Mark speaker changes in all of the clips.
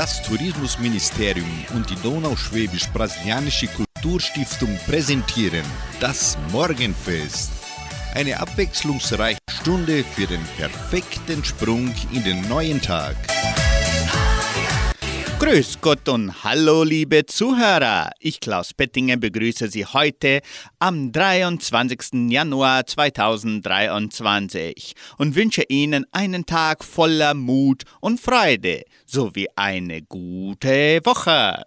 Speaker 1: Das Tourismusministerium und die Donauschwäbisch-Brasilianische Kulturstiftung präsentieren das Morgenfest. Eine abwechslungsreiche Stunde für den perfekten Sprung in den neuen Tag.
Speaker 2: Grüß Gott und hallo liebe Zuhörer. Ich Klaus Bettinger begrüße Sie heute am 23. Januar 2023 und wünsche Ihnen einen Tag voller Mut und Freude sowie eine gute Woche.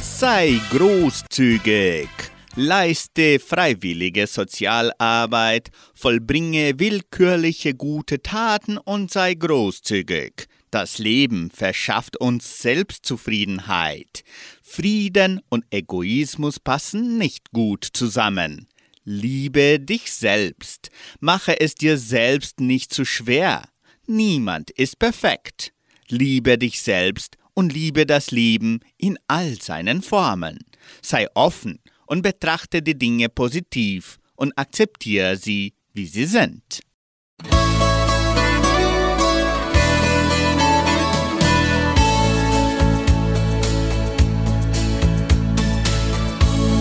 Speaker 2: Sei großzügig. Leiste freiwillige Sozialarbeit, vollbringe willkürliche gute Taten und sei großzügig. Das Leben verschafft uns Selbstzufriedenheit. Frieden und Egoismus passen nicht gut zusammen. Liebe dich selbst. Mache es dir selbst nicht zu schwer. Niemand ist perfekt. Liebe dich selbst und liebe das Leben in all seinen Formen. Sei offen und betrachte die Dinge positiv und akzeptiere sie, wie sie sind.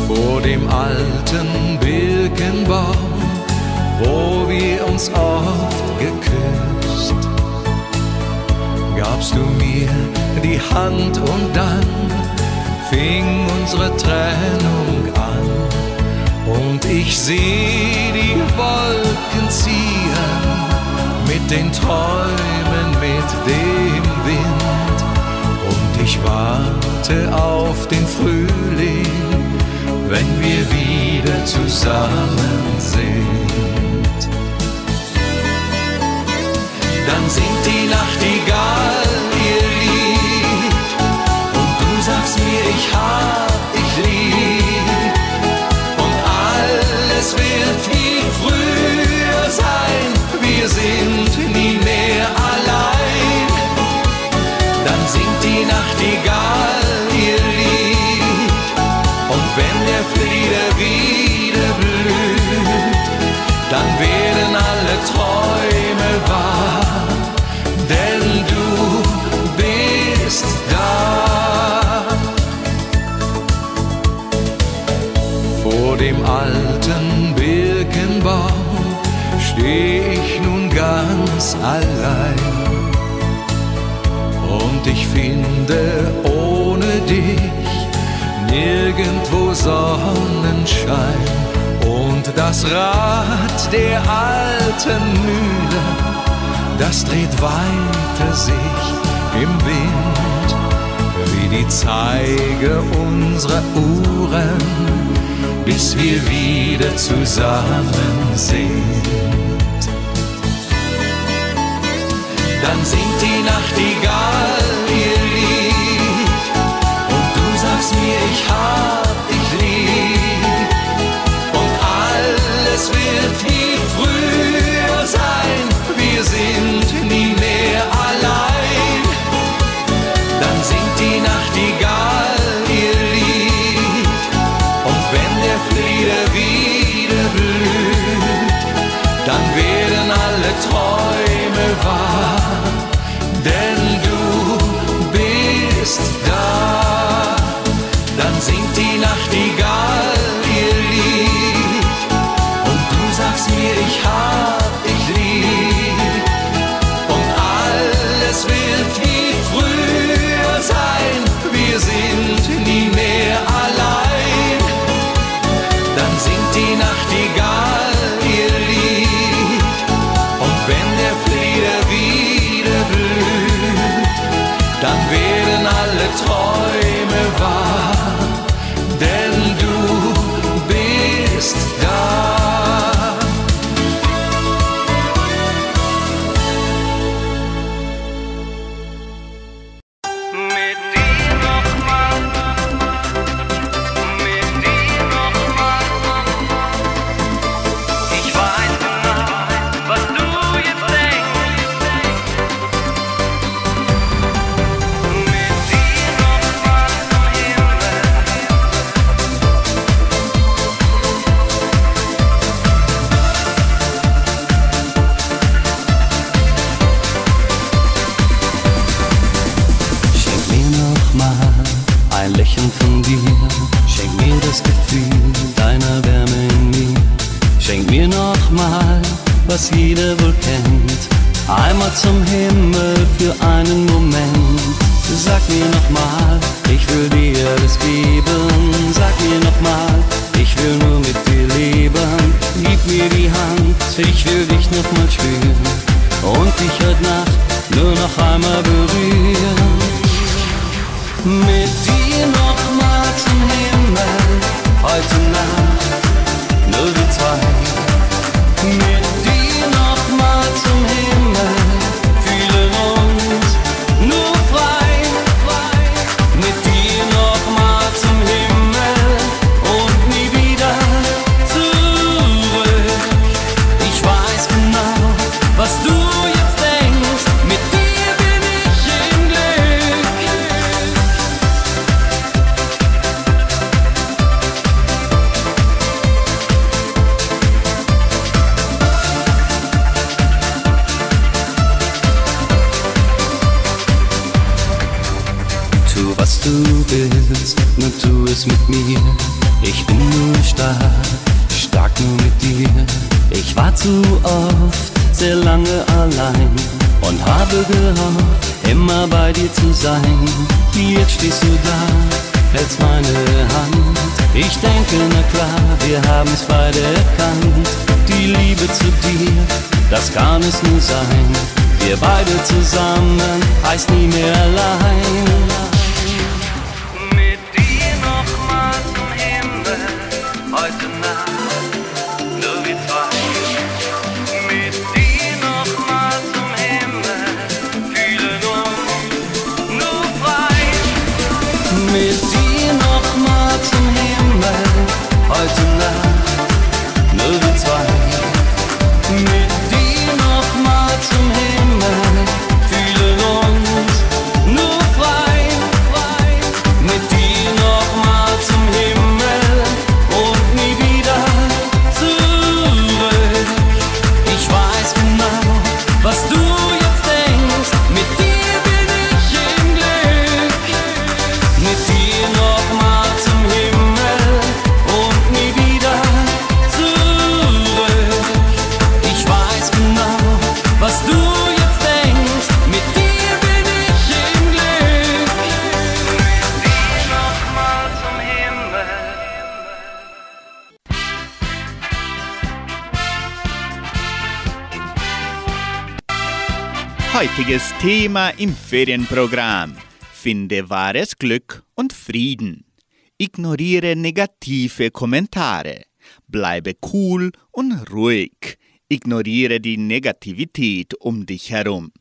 Speaker 3: Vor dem alten Birkenbaum, wo wir uns oft geküsst, gabst du mir die Hand und dann fing unsere Trennung und ich seh die Wolken ziehen mit den Träumen, mit dem Wind und ich warte auf den Frühling, wenn wir wieder zusammen sind. Dann singt die Nachtigall sagst mir, ich hab sind nie mehr allein. Dann singt die Nachtigall ihr Lied. Und wenn der Friede wieder nirgendwo Sonnenschein. Und das Rad der alten Mühle, das dreht weiter sich im Wind, wie die Zeige unserer Uhren bis wir wieder zusammen sind. Dann singt die Nachtigall ihr sagst mir, ich hab
Speaker 4: einmal berühren. Mit dir nochmal zum Himmel, heute Nacht, stark, stark nur mit dir. Ich war zu oft sehr lange allein und habe gehofft, immer bei dir zu sein. Jetzt stehst du da, hältst meine Hand. Ich denke, na klar, wir haben es beide erkannt. Die Liebe zu dir, das kann es nur sein. Wir beide zusammen heißt nie mehr allein.
Speaker 2: Thema im Ferienprogramm. Finde wahres Glück und Frieden. Ignoriere negative Kommentare. Bleibe cool und ruhig. Ignoriere die Negativität um dich herum.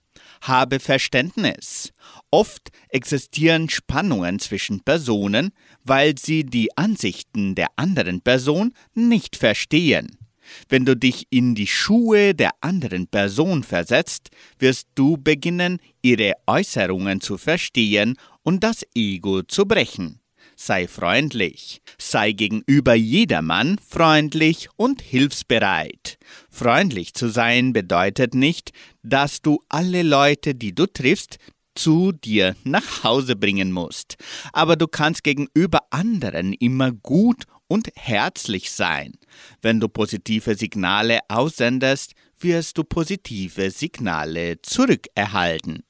Speaker 2: Habe Verständnis. Oft existieren Spannungen zwischen Personen, weil sie die Ansichten der anderen Person nicht verstehen. Wenn du dich in die Schuhe der anderen Person versetzt, wirst du beginnen, ihre Äußerungen zu verstehen und das Ego zu brechen. Sei freundlich, sei gegenüber jedermann freundlich und hilfsbereit. Freundlich zu sein bedeutet nicht, dass du alle Leute, die du triffst, zu dir nach Hause bringen musst. Aber du kannst gegenüber anderen immer gut und herzlich sein. Wenn du positive Signale aussendest, wirst du positive Signale zurückerhalten.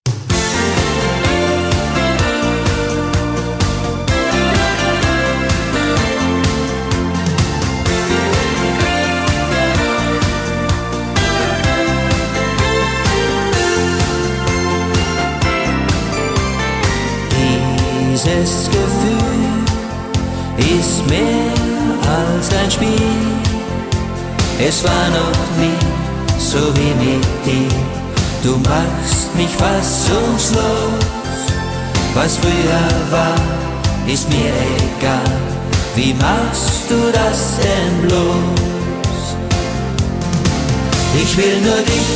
Speaker 5: Dieses Gefühl ist mehr als ein Spiel. Es war noch nie so wie mit dir. Du machst mich fassungslos. Was früher war, ist mir egal. Wie machst du das denn bloß? Ich will nur dich,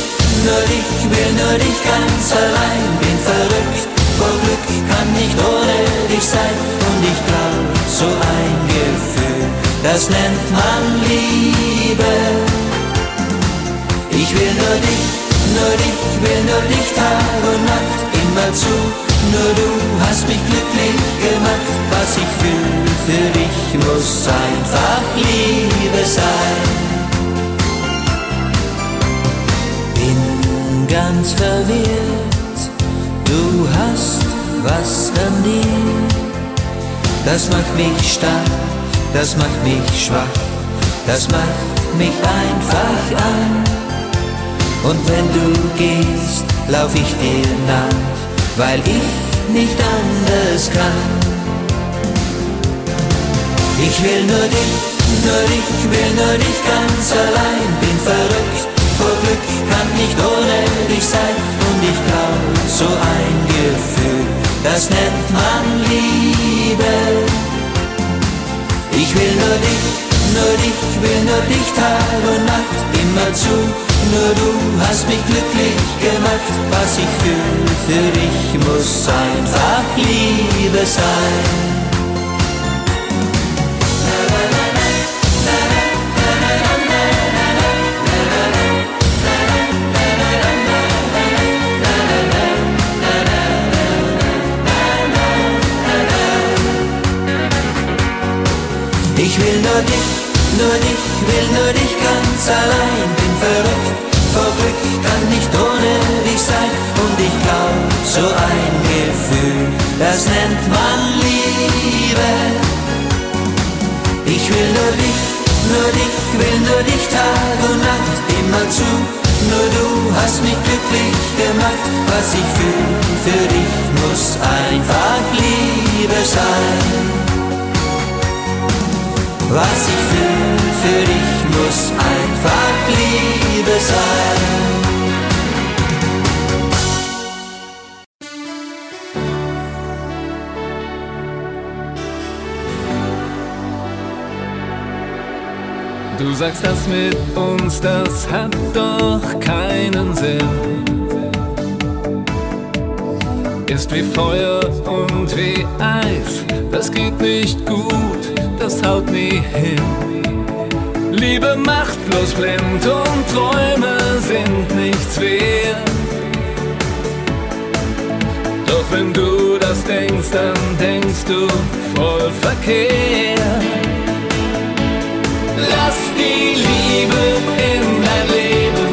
Speaker 5: nur dich, will nur dich ganz allein. Bin verrückt vor Glück, kann nicht ohne dich sein. Und ich glaub, so ein das nennt man Liebe. Ich will nur dich, nur dich, will nur dich Tag und Nacht immer zu. Nur du hast mich glücklich gemacht, was ich fühle für dich muss einfach Liebe sein. Bin ganz verwirrt, du hast was an dir, das macht mich stark das macht mich schwach, das macht mich einfach an. Und wenn du gehst, lauf ich dir nach, weil ich nicht anders kann. Ich will nur dich, nur dich, will nur dich ganz allein, bin verrückt vor Glück, kann nicht ohne dich sein und ich glaub, so ein Gefühl, das nennt man Liebe. Ich will nur dich, nur dich, will nur dich Tag und Nacht immer zu. Nur du hast mich glücklich gemacht, was ich fühl für dich muss einfach Liebe sein. Dich, nur dich, will nur dich ganz allein, bin verrückt vor Glück, kann nicht ohne dich sein und ich glaub, so ein Gefühl, das nennt man Liebe. Ich will nur dich, nur dich, will nur dich Tag und Nacht immer zu, nur du hast mich glücklich gemacht, was ich fühl, für dich muss einfach Liebe sein. Was ich fühl für dich muss einfach Liebe sein.
Speaker 6: Du sagst das mit uns, das hat doch keinen Sinn. Ist wie Feuer und wie Eis, das geht nicht gut, das haut nie hin. Liebe macht bloß blind und Träume sind nichts wert. Doch wenn du das denkst, dann denkst du voll verkehrt. Lass die Liebe in dein Leben,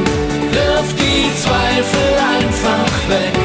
Speaker 6: wirf die Zweifel einfach weg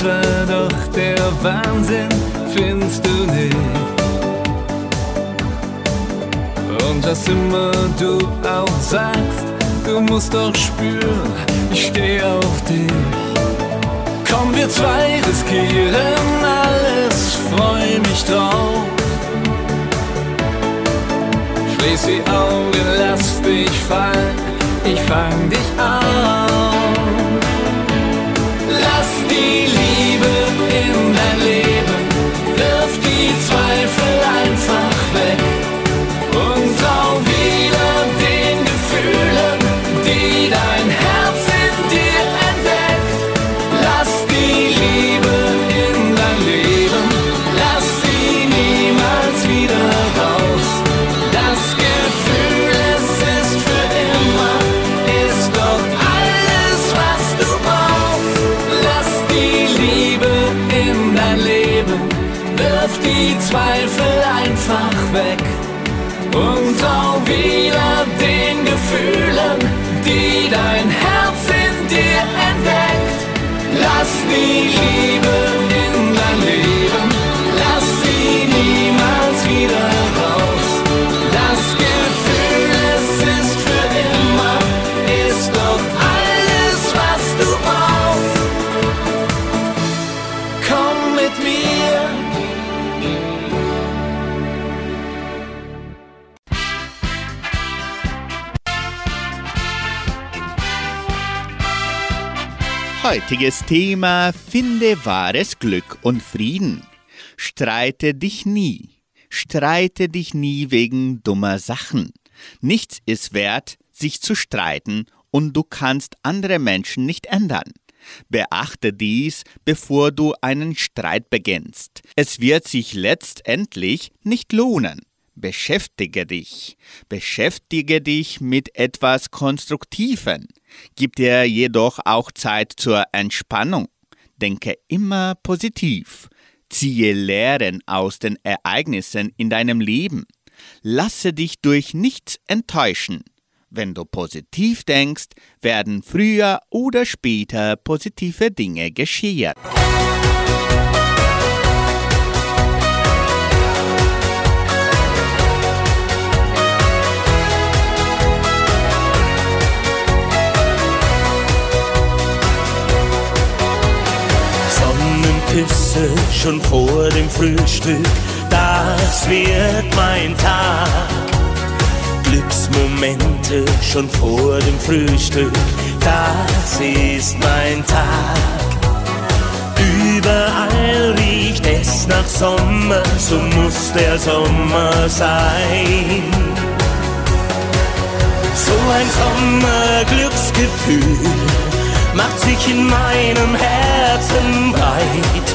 Speaker 6: Nacht war doch der Wahnsinn, findest du nicht? Und was immer du auch sagst, du musst doch spüren, ich stehe auf dich. Komm, wir zwei riskieren alles, freu mich drauf. Schließ die Augen, lass dich fallen, ich fang dich auf. Lass die
Speaker 2: Heutiges Thema Finde wahres Glück und Frieden. Streite dich nie. Streite dich nie wegen dummer Sachen. Nichts ist wert, sich zu streiten und du kannst andere Menschen nicht ändern. Beachte dies, bevor du einen Streit beginnst. Es wird sich letztendlich nicht lohnen. Beschäftige dich. Beschäftige dich mit etwas Konstruktiven. Gib dir jedoch auch Zeit zur Entspannung. Denke immer positiv. Ziehe Lehren aus den Ereignissen in deinem Leben. Lasse dich durch nichts enttäuschen. Wenn du positiv denkst, werden früher oder später positive Dinge geschehen.
Speaker 7: Sonnenküsse schon vor dem Frühstück, das wird mein Tag. Glücksmomente schon vor dem Frühstück, das ist mein Tag. Überall riecht es nach Sommer, so muss der Sommer sein. So ein Sommerglücksgefühl macht sich in meinem Herzen breit.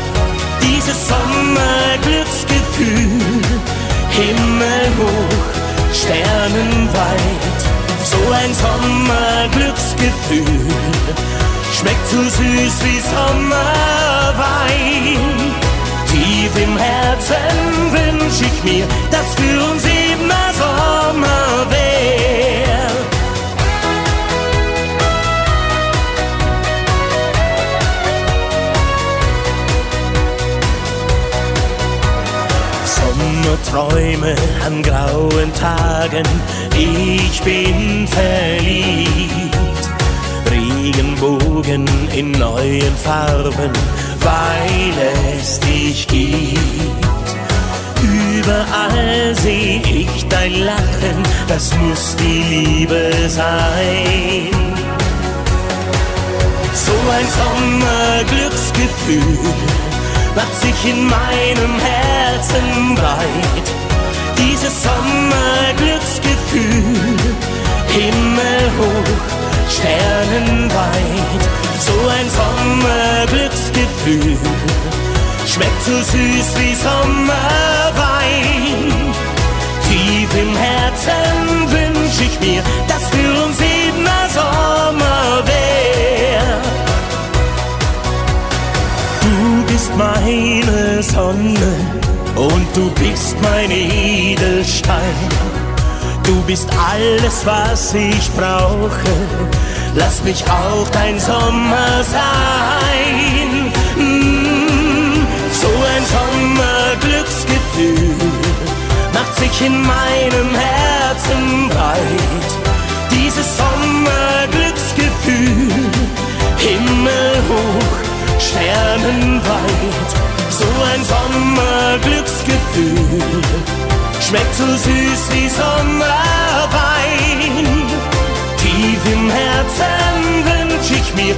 Speaker 7: Dieses Sommerglücksgefühl, himmelhoch, sternenweit. So ein Sommerglücksgefühl schmeckt so süß wie Sommerwein. Sommerträume an grauen Tagen, ich bin verliebt. Regenbogen in neuen Farben, weil es dich gibt. Überall seh ich dein Lachen, das muss die Liebe sein. So ein Sommerglücksgefühl macht sich in meinem Herzen breit. Dieses Sommerglücksgefühl, himmelhoch, sternenweit. So ein Sommerglücksgefühl schmeckt so süß wie Sommerwein. Tief im Herzen wünsch ich mir, dass für uns immer Sommer wär. Du bist meine Sonne und du bist mein Edelstein. Du bist alles, was ich brauche. Lass mich auch dein Sommer sein. Mm, So ein Sommerglücksgefühl macht sich in meinem Herzen breit. Dieses Sommerglücksgefühl, himmelhoch, sternenweit. So ein Sommerglücksgefühl schmeckt so süß wie Sommerwein. Tief im Herzen wünsch ich mir,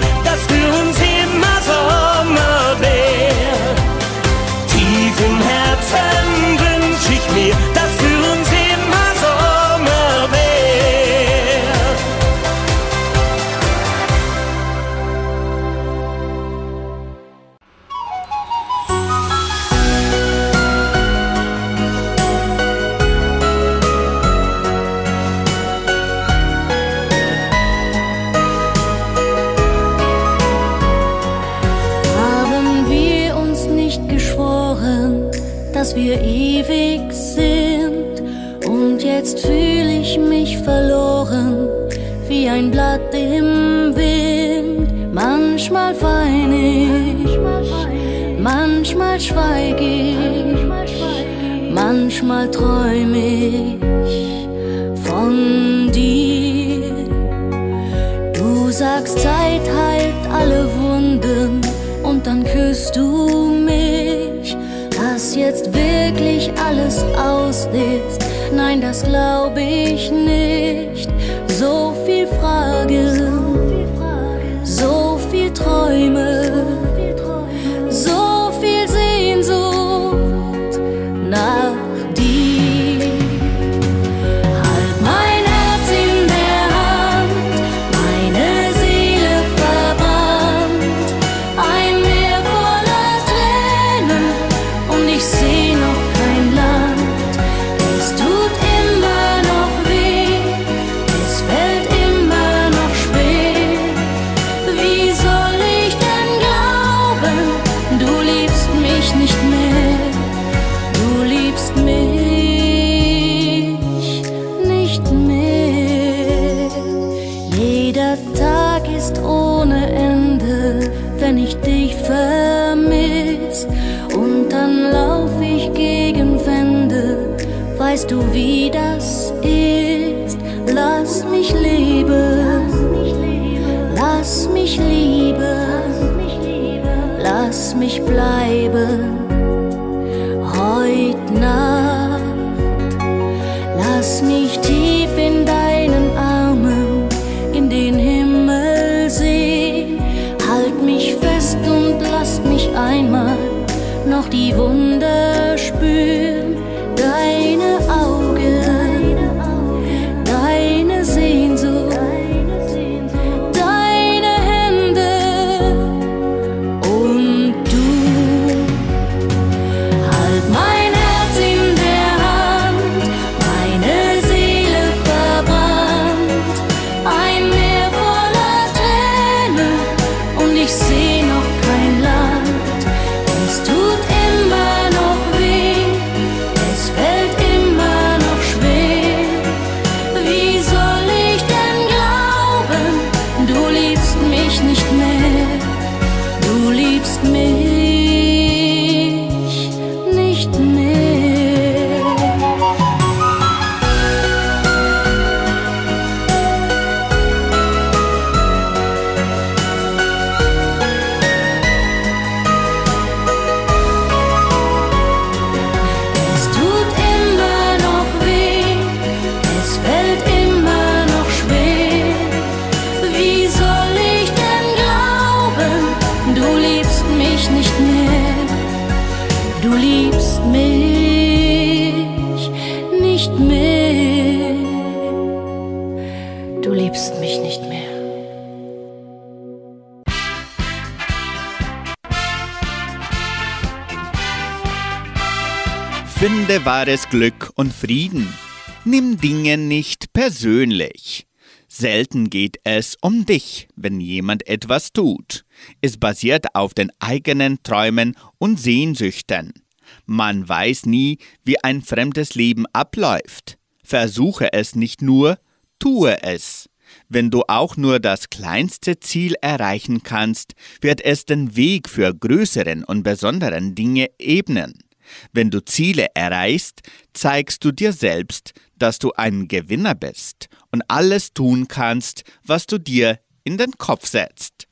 Speaker 8: Finde wahres Glück und Frieden. Nimm Dinge nicht persönlich. Selten geht es um dich, wenn jemand etwas tut. Es basiert auf den eigenen Träumen und Sehnsüchten. Man weiß nie, wie ein fremdes Leben abläuft. Versuche es nicht nur, tue es. Wenn du auch nur das kleinste Ziel erreichen kannst, wird es den Weg für größeren und besonderen Dinge ebnen. Wenn du Ziele erreichst, zeigst du dir selbst, dass du ein Gewinner bist und alles tun kannst, was du dir in den Kopf setzt.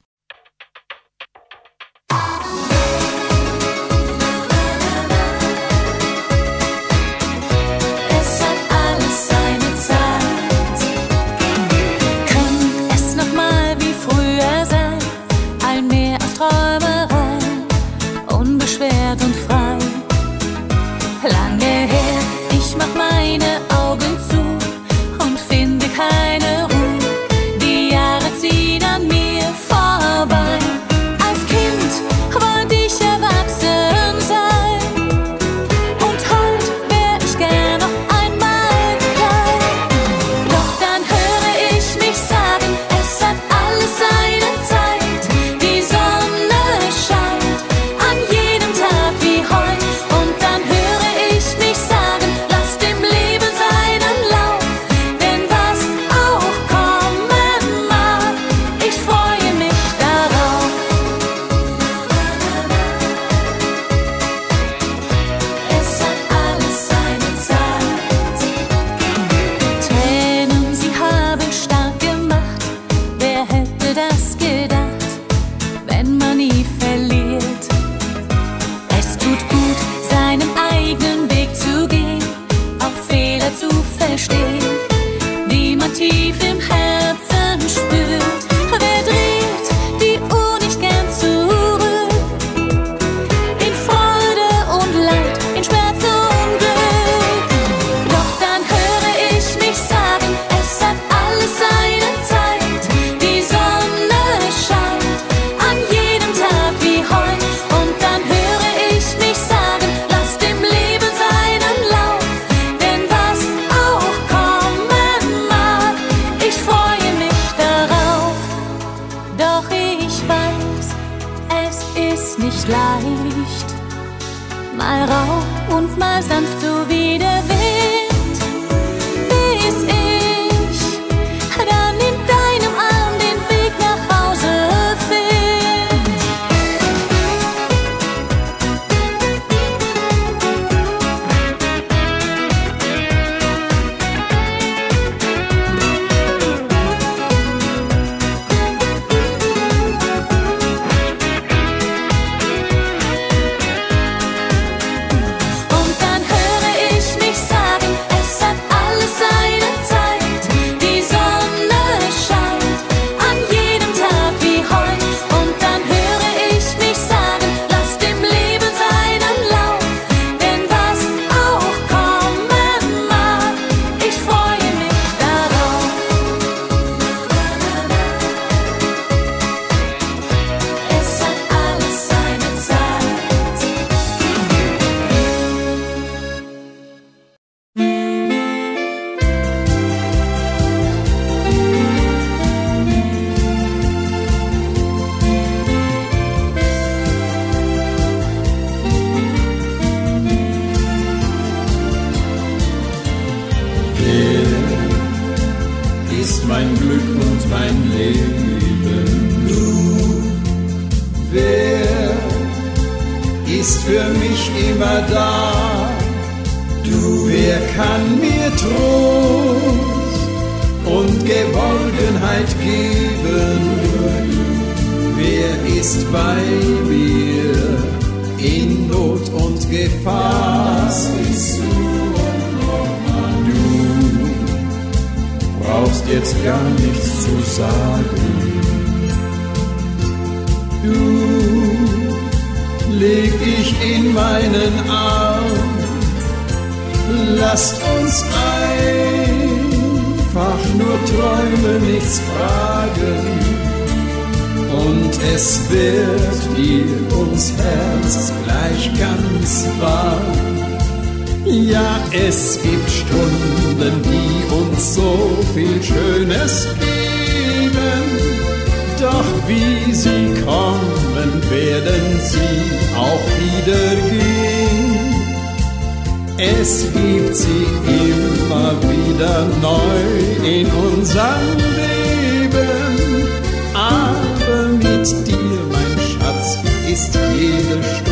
Speaker 9: Es
Speaker 10: gibt sie immer wieder neu in unserem Leben. Aber mit dir, mein Schatz, ist jede Stunde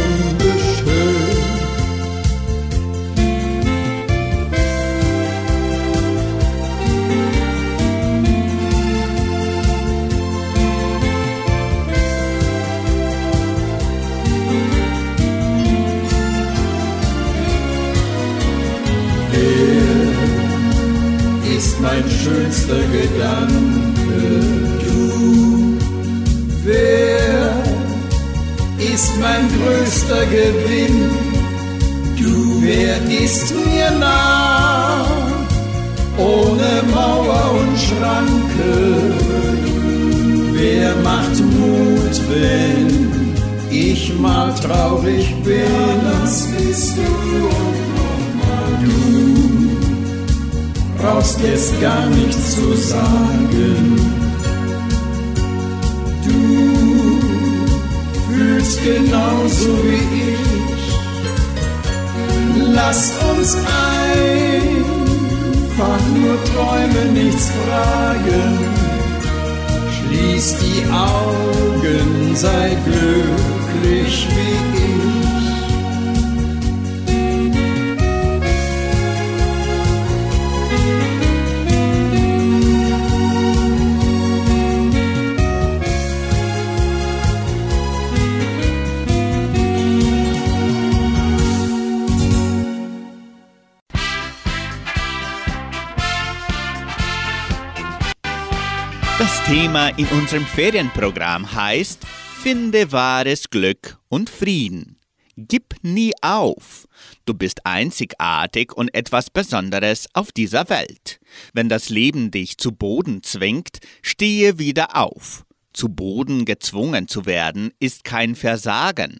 Speaker 10: schönster Gedanke. Du, wer ist mein größter Gewinn? Du, wer ist mir nah, ohne Mauer und Schranke? Wer macht Mut, wenn ich mal traurig bin? Das bist du Du brauchst jetzt gar nichts zu sagen. Du fühlst genauso wie ich. Lass uns einfach nur träumen, nichts fragen. Schließ die Augen, sei glücklich wie ich.
Speaker 2: Das Thema in unserem Ferienprogramm heißt Finde wahres Glück und Frieden. Gib nie auf. Du bist einzigartig und etwas Besonderes auf dieser Welt. Wenn das Leben dich zu Boden zwingt, stehe wieder auf. Zu Boden gezwungen zu werden, ist kein Versagen.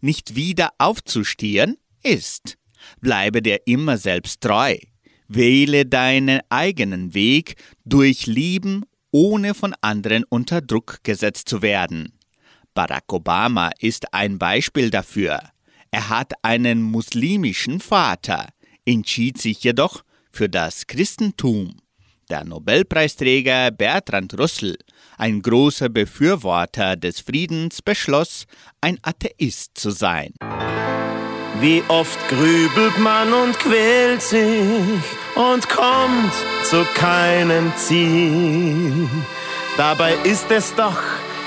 Speaker 2: Nicht wieder aufzustehen, ist. Bleibe dir immer selbst treu. Wähle deinen eigenen Weg durch Lieben ohne von anderen unter Druck gesetzt zu werden. Barack Obama ist ein Beispiel dafür. Er hat einen muslimischen Vater, entschied sich jedoch für das Christentum. Der Nobelpreisträger Bertrand Russell, ein großer Befürworter des Friedens, beschloss, ein Atheist zu sein.
Speaker 7: Wie oft grübelt man und quält sich und kommt zu keinem Ziel. Dabei ist es doch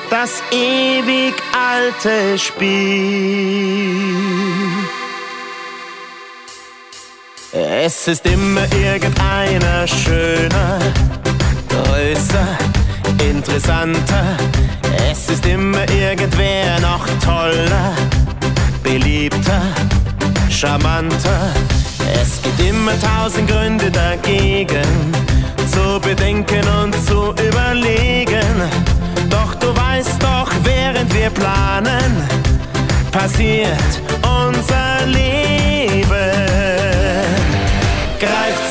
Speaker 7: das ewig alte Spiel. Es ist immer irgendeiner schöner, größer, interessanter. Es ist immer irgendwer noch toller, beliebter, charmanter. Es gibt immer tausend Gründe dagegen, zu bedenken und zu überlegen. Doch du weißt doch, während wir planen, passiert unser Leben. Greif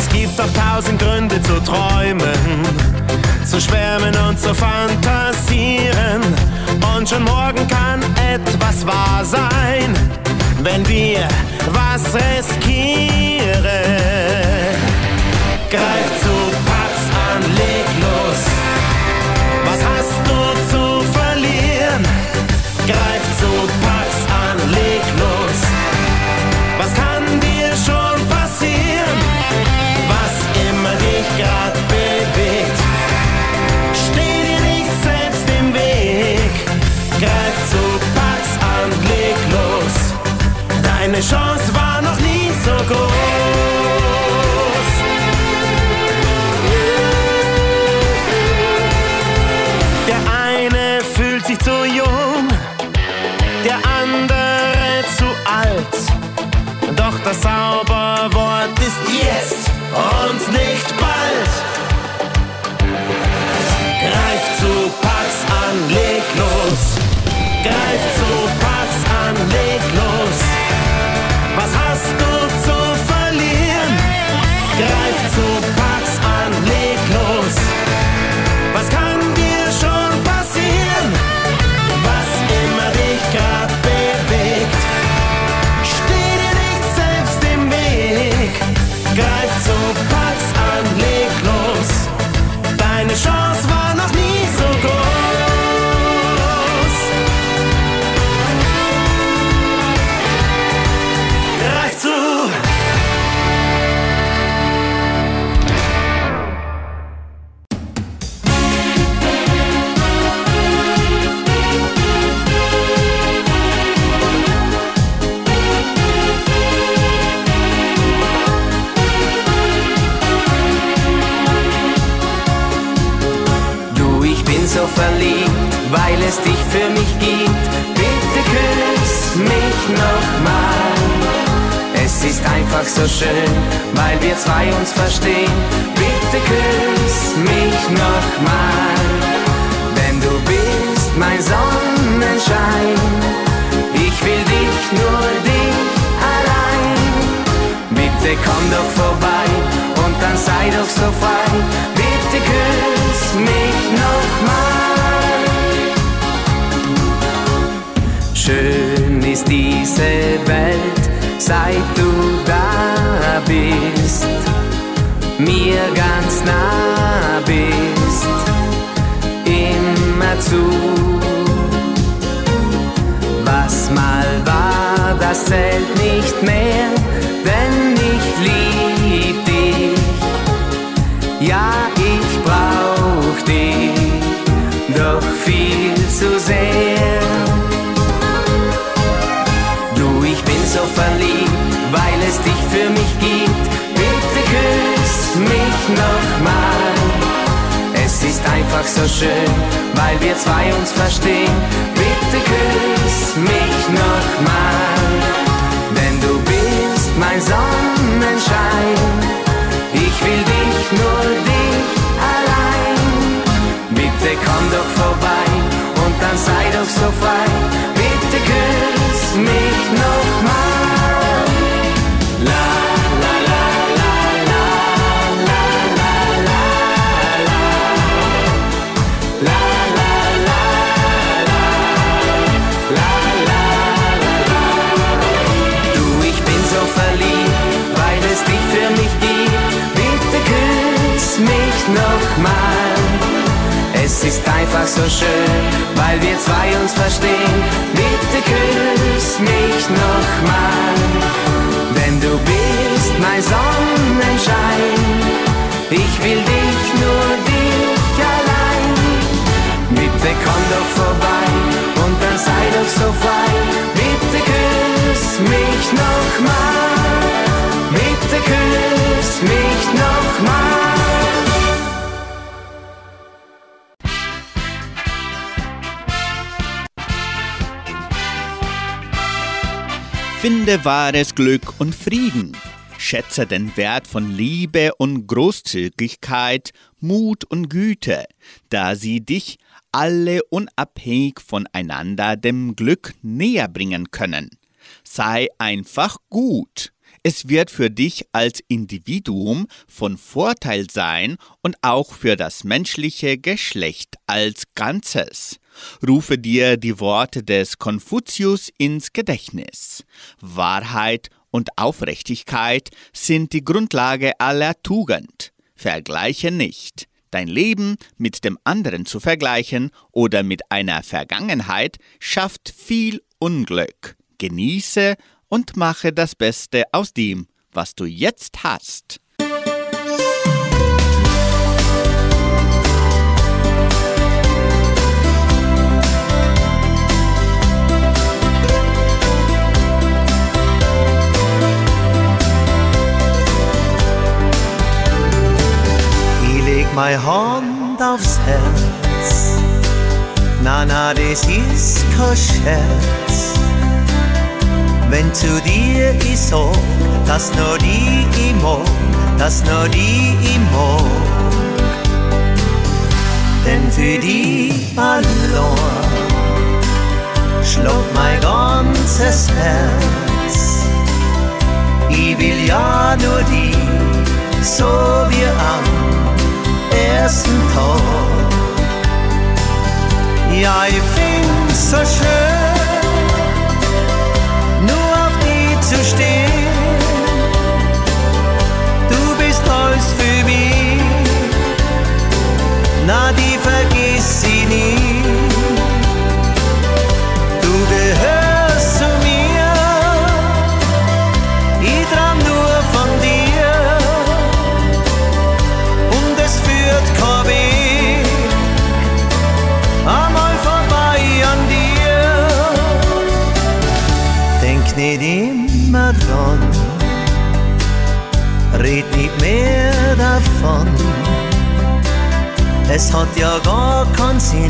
Speaker 7: Es gibt doch tausend Gründe zu träumen, zu schwärmen und zu fantasieren. Und schon morgen kann etwas wahr sein, wenn wir was riskieren. Greif zu Chance war noch nie so groß.
Speaker 3: für mich gibt. Bitte küss mich nochmal. Es ist einfach so schön, weil wir zwei uns verstehen. Bitte küss mich nochmal. Denn du bist mein Sonnenschein. Ich will dich, nur dich allein. Bitte komm doch vorbei und dann sei doch so frei. Bitte küss mich nochmal. mal. Es ist einfach so schön, weil wir zwei uns verstehen. Bitte küss mich nochmal, denn du bist mein Sonnenschein. Ich will dich nur dich allein. Bitte komm doch vorbei und dann sei doch so frei. Bitte küss mich nochmal. Bitte küss mich nochmal.
Speaker 2: Finde wahres Glück und Frieden. Schätze den Wert von Liebe und Großzügigkeit, Mut und Güte, da sie dich alle unabhängig voneinander dem Glück näher bringen können. Sei einfach gut. Es wird für dich als Individuum von Vorteil sein und auch für das menschliche Geschlecht als Ganzes. Rufe dir die Worte des Konfuzius ins Gedächtnis. Wahrheit und Aufrichtigkeit sind die Grundlage aller Tugend. Vergleiche nicht. Dein Leben mit dem anderen zu vergleichen oder mit einer Vergangenheit schafft viel Unglück. Genieße und mache das Beste aus dem, was du jetzt hast.
Speaker 11: Ich leg meine Hand aufs Herz, na na, das ist kein Scherz. Wenn zu dir ich sag, dass nur die ich mag, dass nur die ich mag. Denn für die allein schlägt mein ganzes Herz. Ich will ja nur die, so wie am ersten Tag. Ja, ich find's so schön, na die vergiss ich nie. Du gehörst zu mir, ich träum nur von dir und es führt kein Weg einmal vorbei an dir. Denk nicht immer dran, red nicht mehr davon. Es hat ja gar keinen Sinn,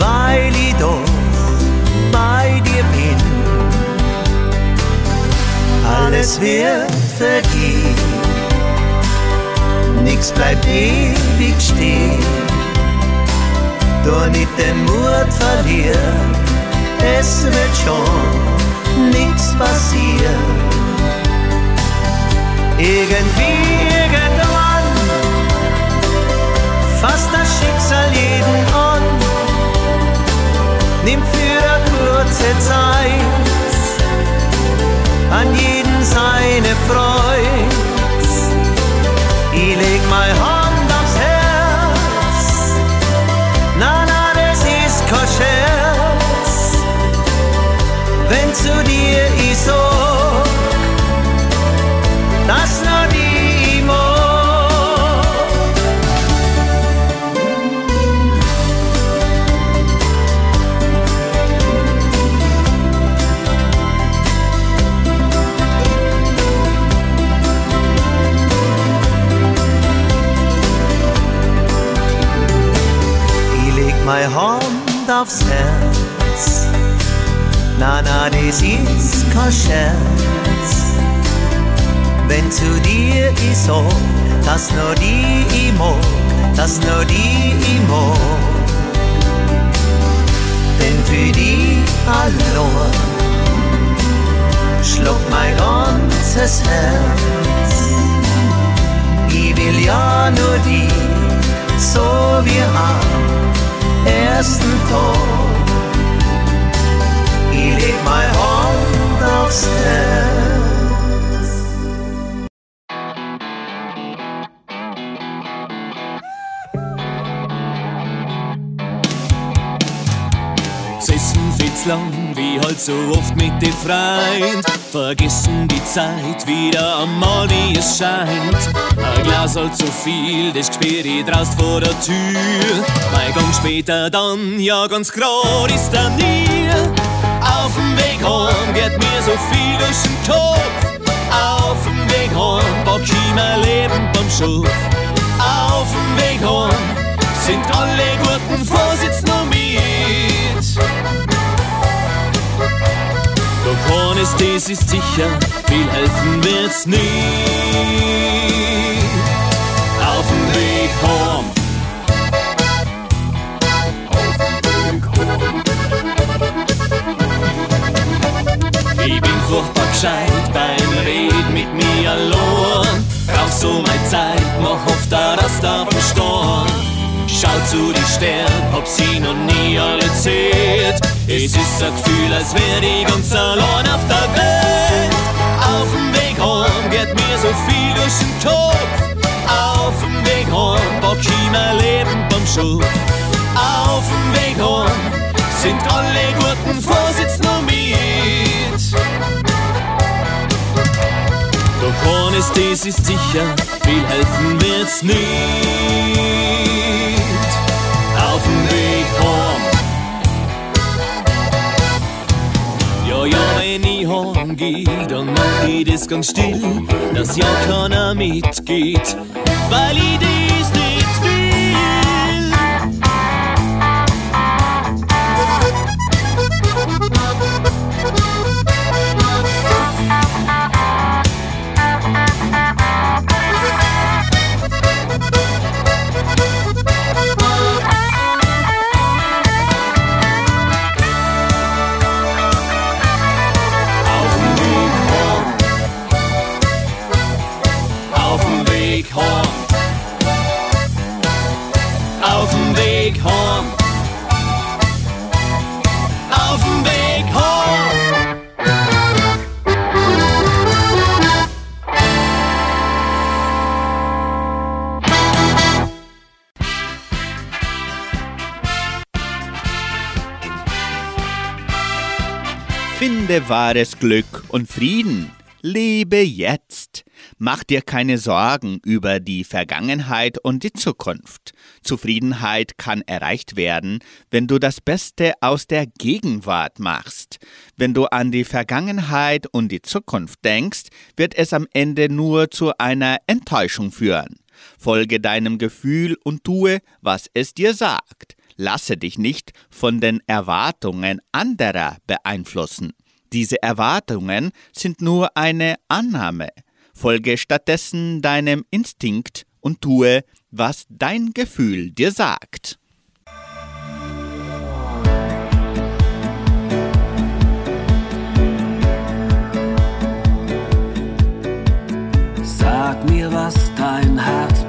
Speaker 11: weil ich doch bei dir bin. Alles wird vergehen, nix bleibt ewig stehen. Du nicht den Mut verlieren, es wird schon nichts passieren. Irgendwie, fasst das Schicksal jeden an, nimmt für kurze Zeit an jeden seine Freude. Ich leg meine Hand aufs Herz, na na, das ist kein Scherz, wenn zu dir ich so, das Hand aufs Herz. Na, na, das ist kein Scherz. Wenn zu dir ich sag, dass nur die ich mag, dass nur die ich mag. Denn für die allein schluckt mein ganzes Herz. Ich will ja nur die, so wie am ersten Tag. Ich leg meine Hand aufs Herz.
Speaker 7: Fit's lang, wie halt so oft mit den Freund. Vergessen die Zeit wieder einmal, wie es scheint. Ein Glas halt zu viel, das spät ich draus vor der Tür. Mein Gang später dann, ja ganz grad ist er nie. Auf dem Weg heim geht mir so viel durch den Kopf. Auf dem Weg heim pack ich mein Leben beim Schopf. Auf dem Weg heim sind alle guten Vorsitz noch mit. Kann
Speaker 3: Johannes, das ist sicher, viel helfen wird's nie. Auf dem Weg home. Ich bin furchtbar gescheit beim Reden mit mir allein. Brauch so meine Zeit, mach oft da das da verstehen. Schau zu die Sterne, hab sie noch nie alle zählt. Es ist ein Gefühl, als wär ich ganz allein auf der Welt. Auf dem Weg heim geht mir so viel durch den Kopf. Auf dem Weg heim pack ich mein Leben beim Schopf. Auf dem Weg heim sind alle guten Vorsitz noch mit. Doch eines, das ist sicher, viel helfen wird's nicht. Auf dem Weg heim. Ja, ja, wenn ich heimgeh, dann mach ich das ganz still, dass ja keiner mitgeht, weil ich das nicht
Speaker 2: Finde wahres Glück und Frieden. Lebe jetzt. Mach dir keine Sorgen über die Vergangenheit und die Zukunft. Zufriedenheit kann erreicht werden, wenn du das Beste aus der Gegenwart machst. Wenn du an die Vergangenheit und die Zukunft denkst, wird es am Ende nur zu einer Enttäuschung führen. Folge deinem Gefühl und tue, was es dir sagt. Lasse dich nicht von den Erwartungen anderer beeinflussen. Diese Erwartungen sind nur eine Annahme. Folge stattdessen deinem Instinkt und tue, was dein Gefühl dir sagt.
Speaker 3: Sag mir, was dein Herz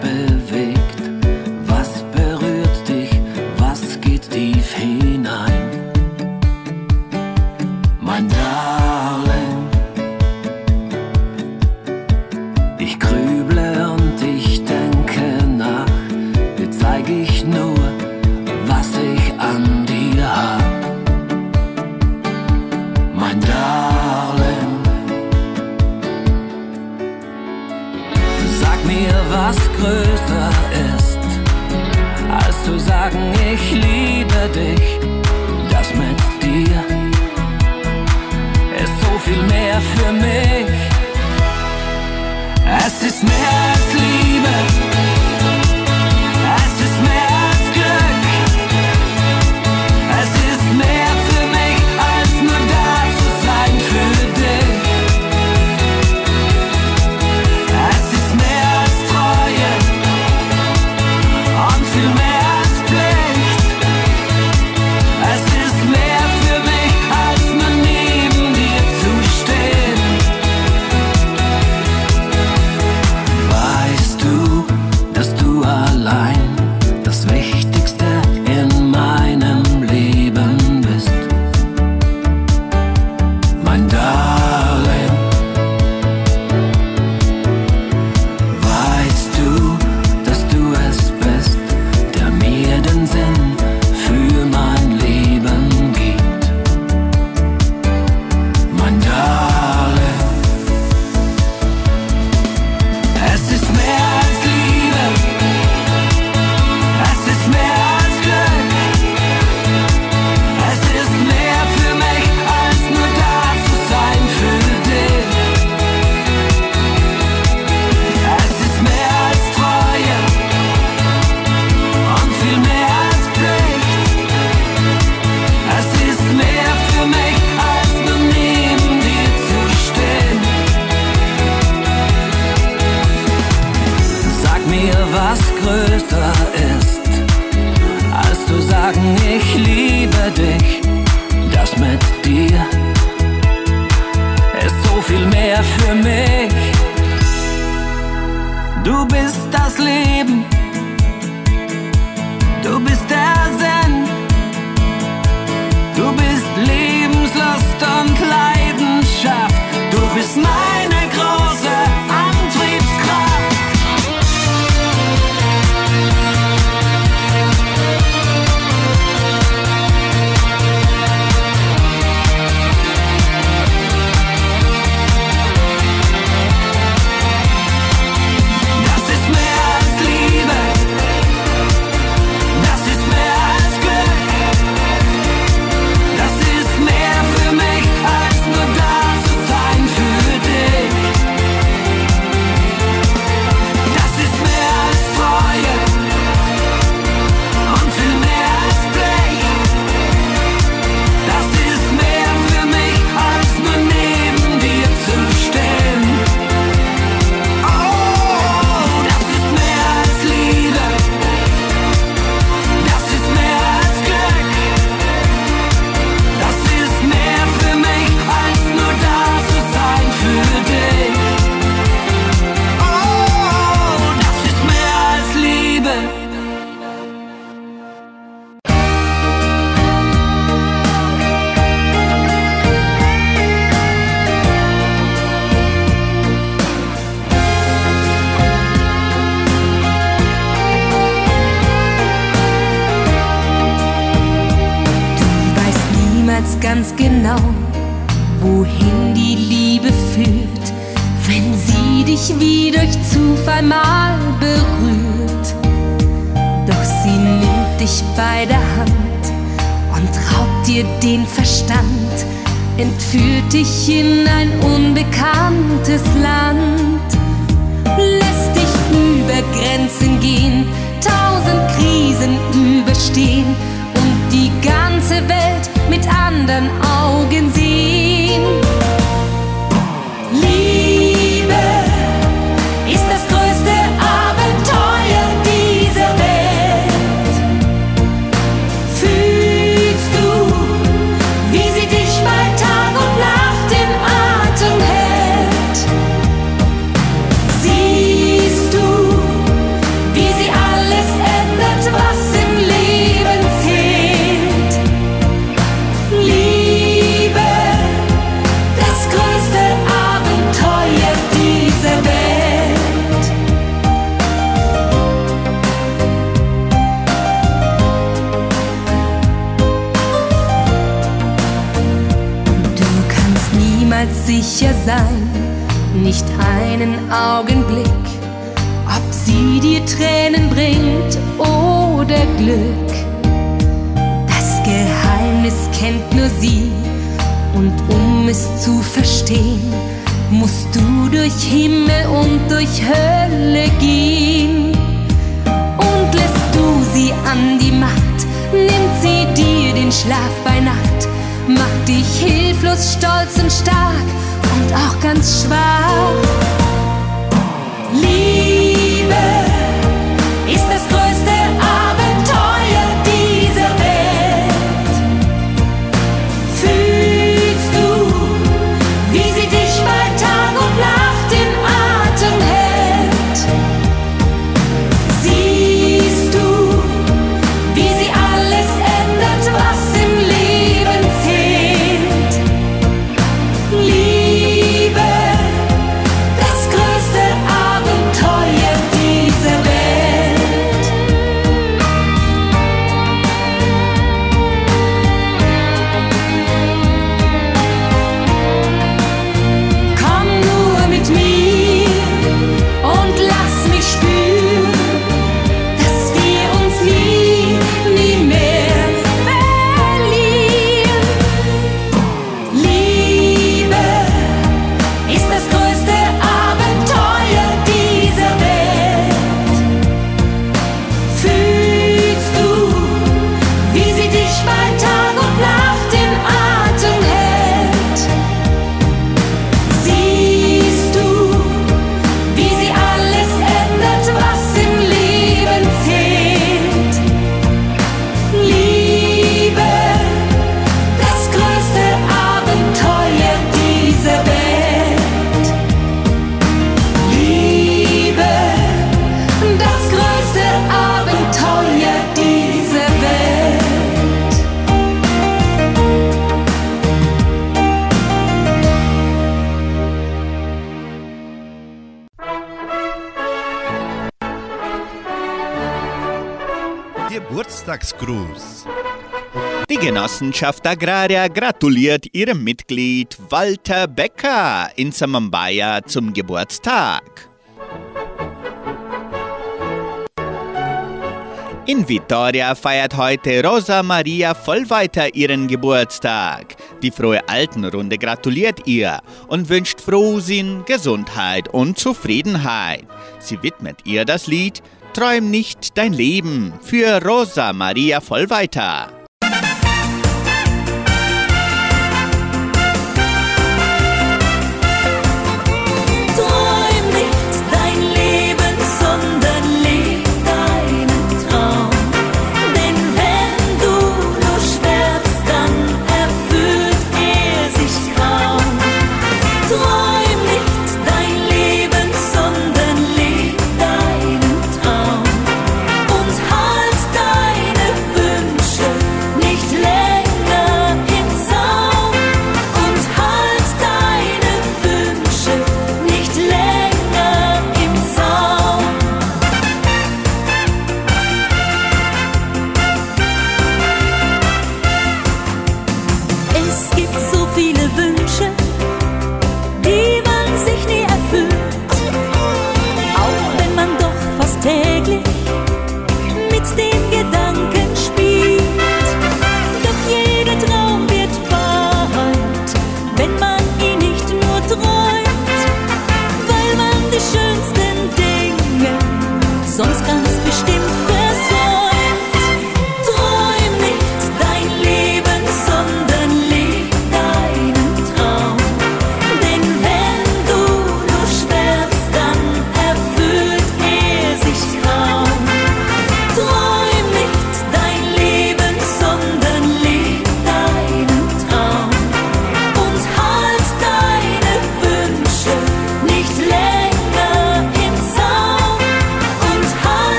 Speaker 12: führt dich in ein unbekanntes Land, lässt dich über Grenzen gehen, tausend Krisen überstehen und die ganze Welt mit anderen Augen sehen. sein, nicht einen Augenblick, ob sie dir Tränen bringt oder Glück. Das Geheimnis kennt nur sie, und um es zu verstehen, musst du durch Himmel und durch Hölle gehen. Und lässt du sie an die Macht, nimmt sie dir den Schlaf bei Nacht, macht dich hilflos, stolz und stark und auch ganz schwach. Liebe.
Speaker 1: Samstagsgruß.
Speaker 13: Die Genossenschaft Agraria gratuliert ihrem Mitglied Walter Becker in Samambaya zum Geburtstag. In Vitoria feiert heute Rosa Maria Vollweiter ihren Geburtstag. Die frohe Altenrunde gratuliert ihr und wünscht Frohsinn, Gesundheit und Zufriedenheit. Sie widmet ihr das Lied träum nicht dein Leben für Rosa Maria Vollweiter.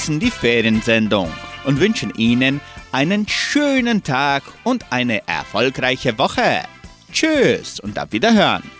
Speaker 2: schließen die Feriensendung und wünschen Ihnen einen schönen Tag und eine erfolgreiche Woche. Tschüss und auf Wiederhören.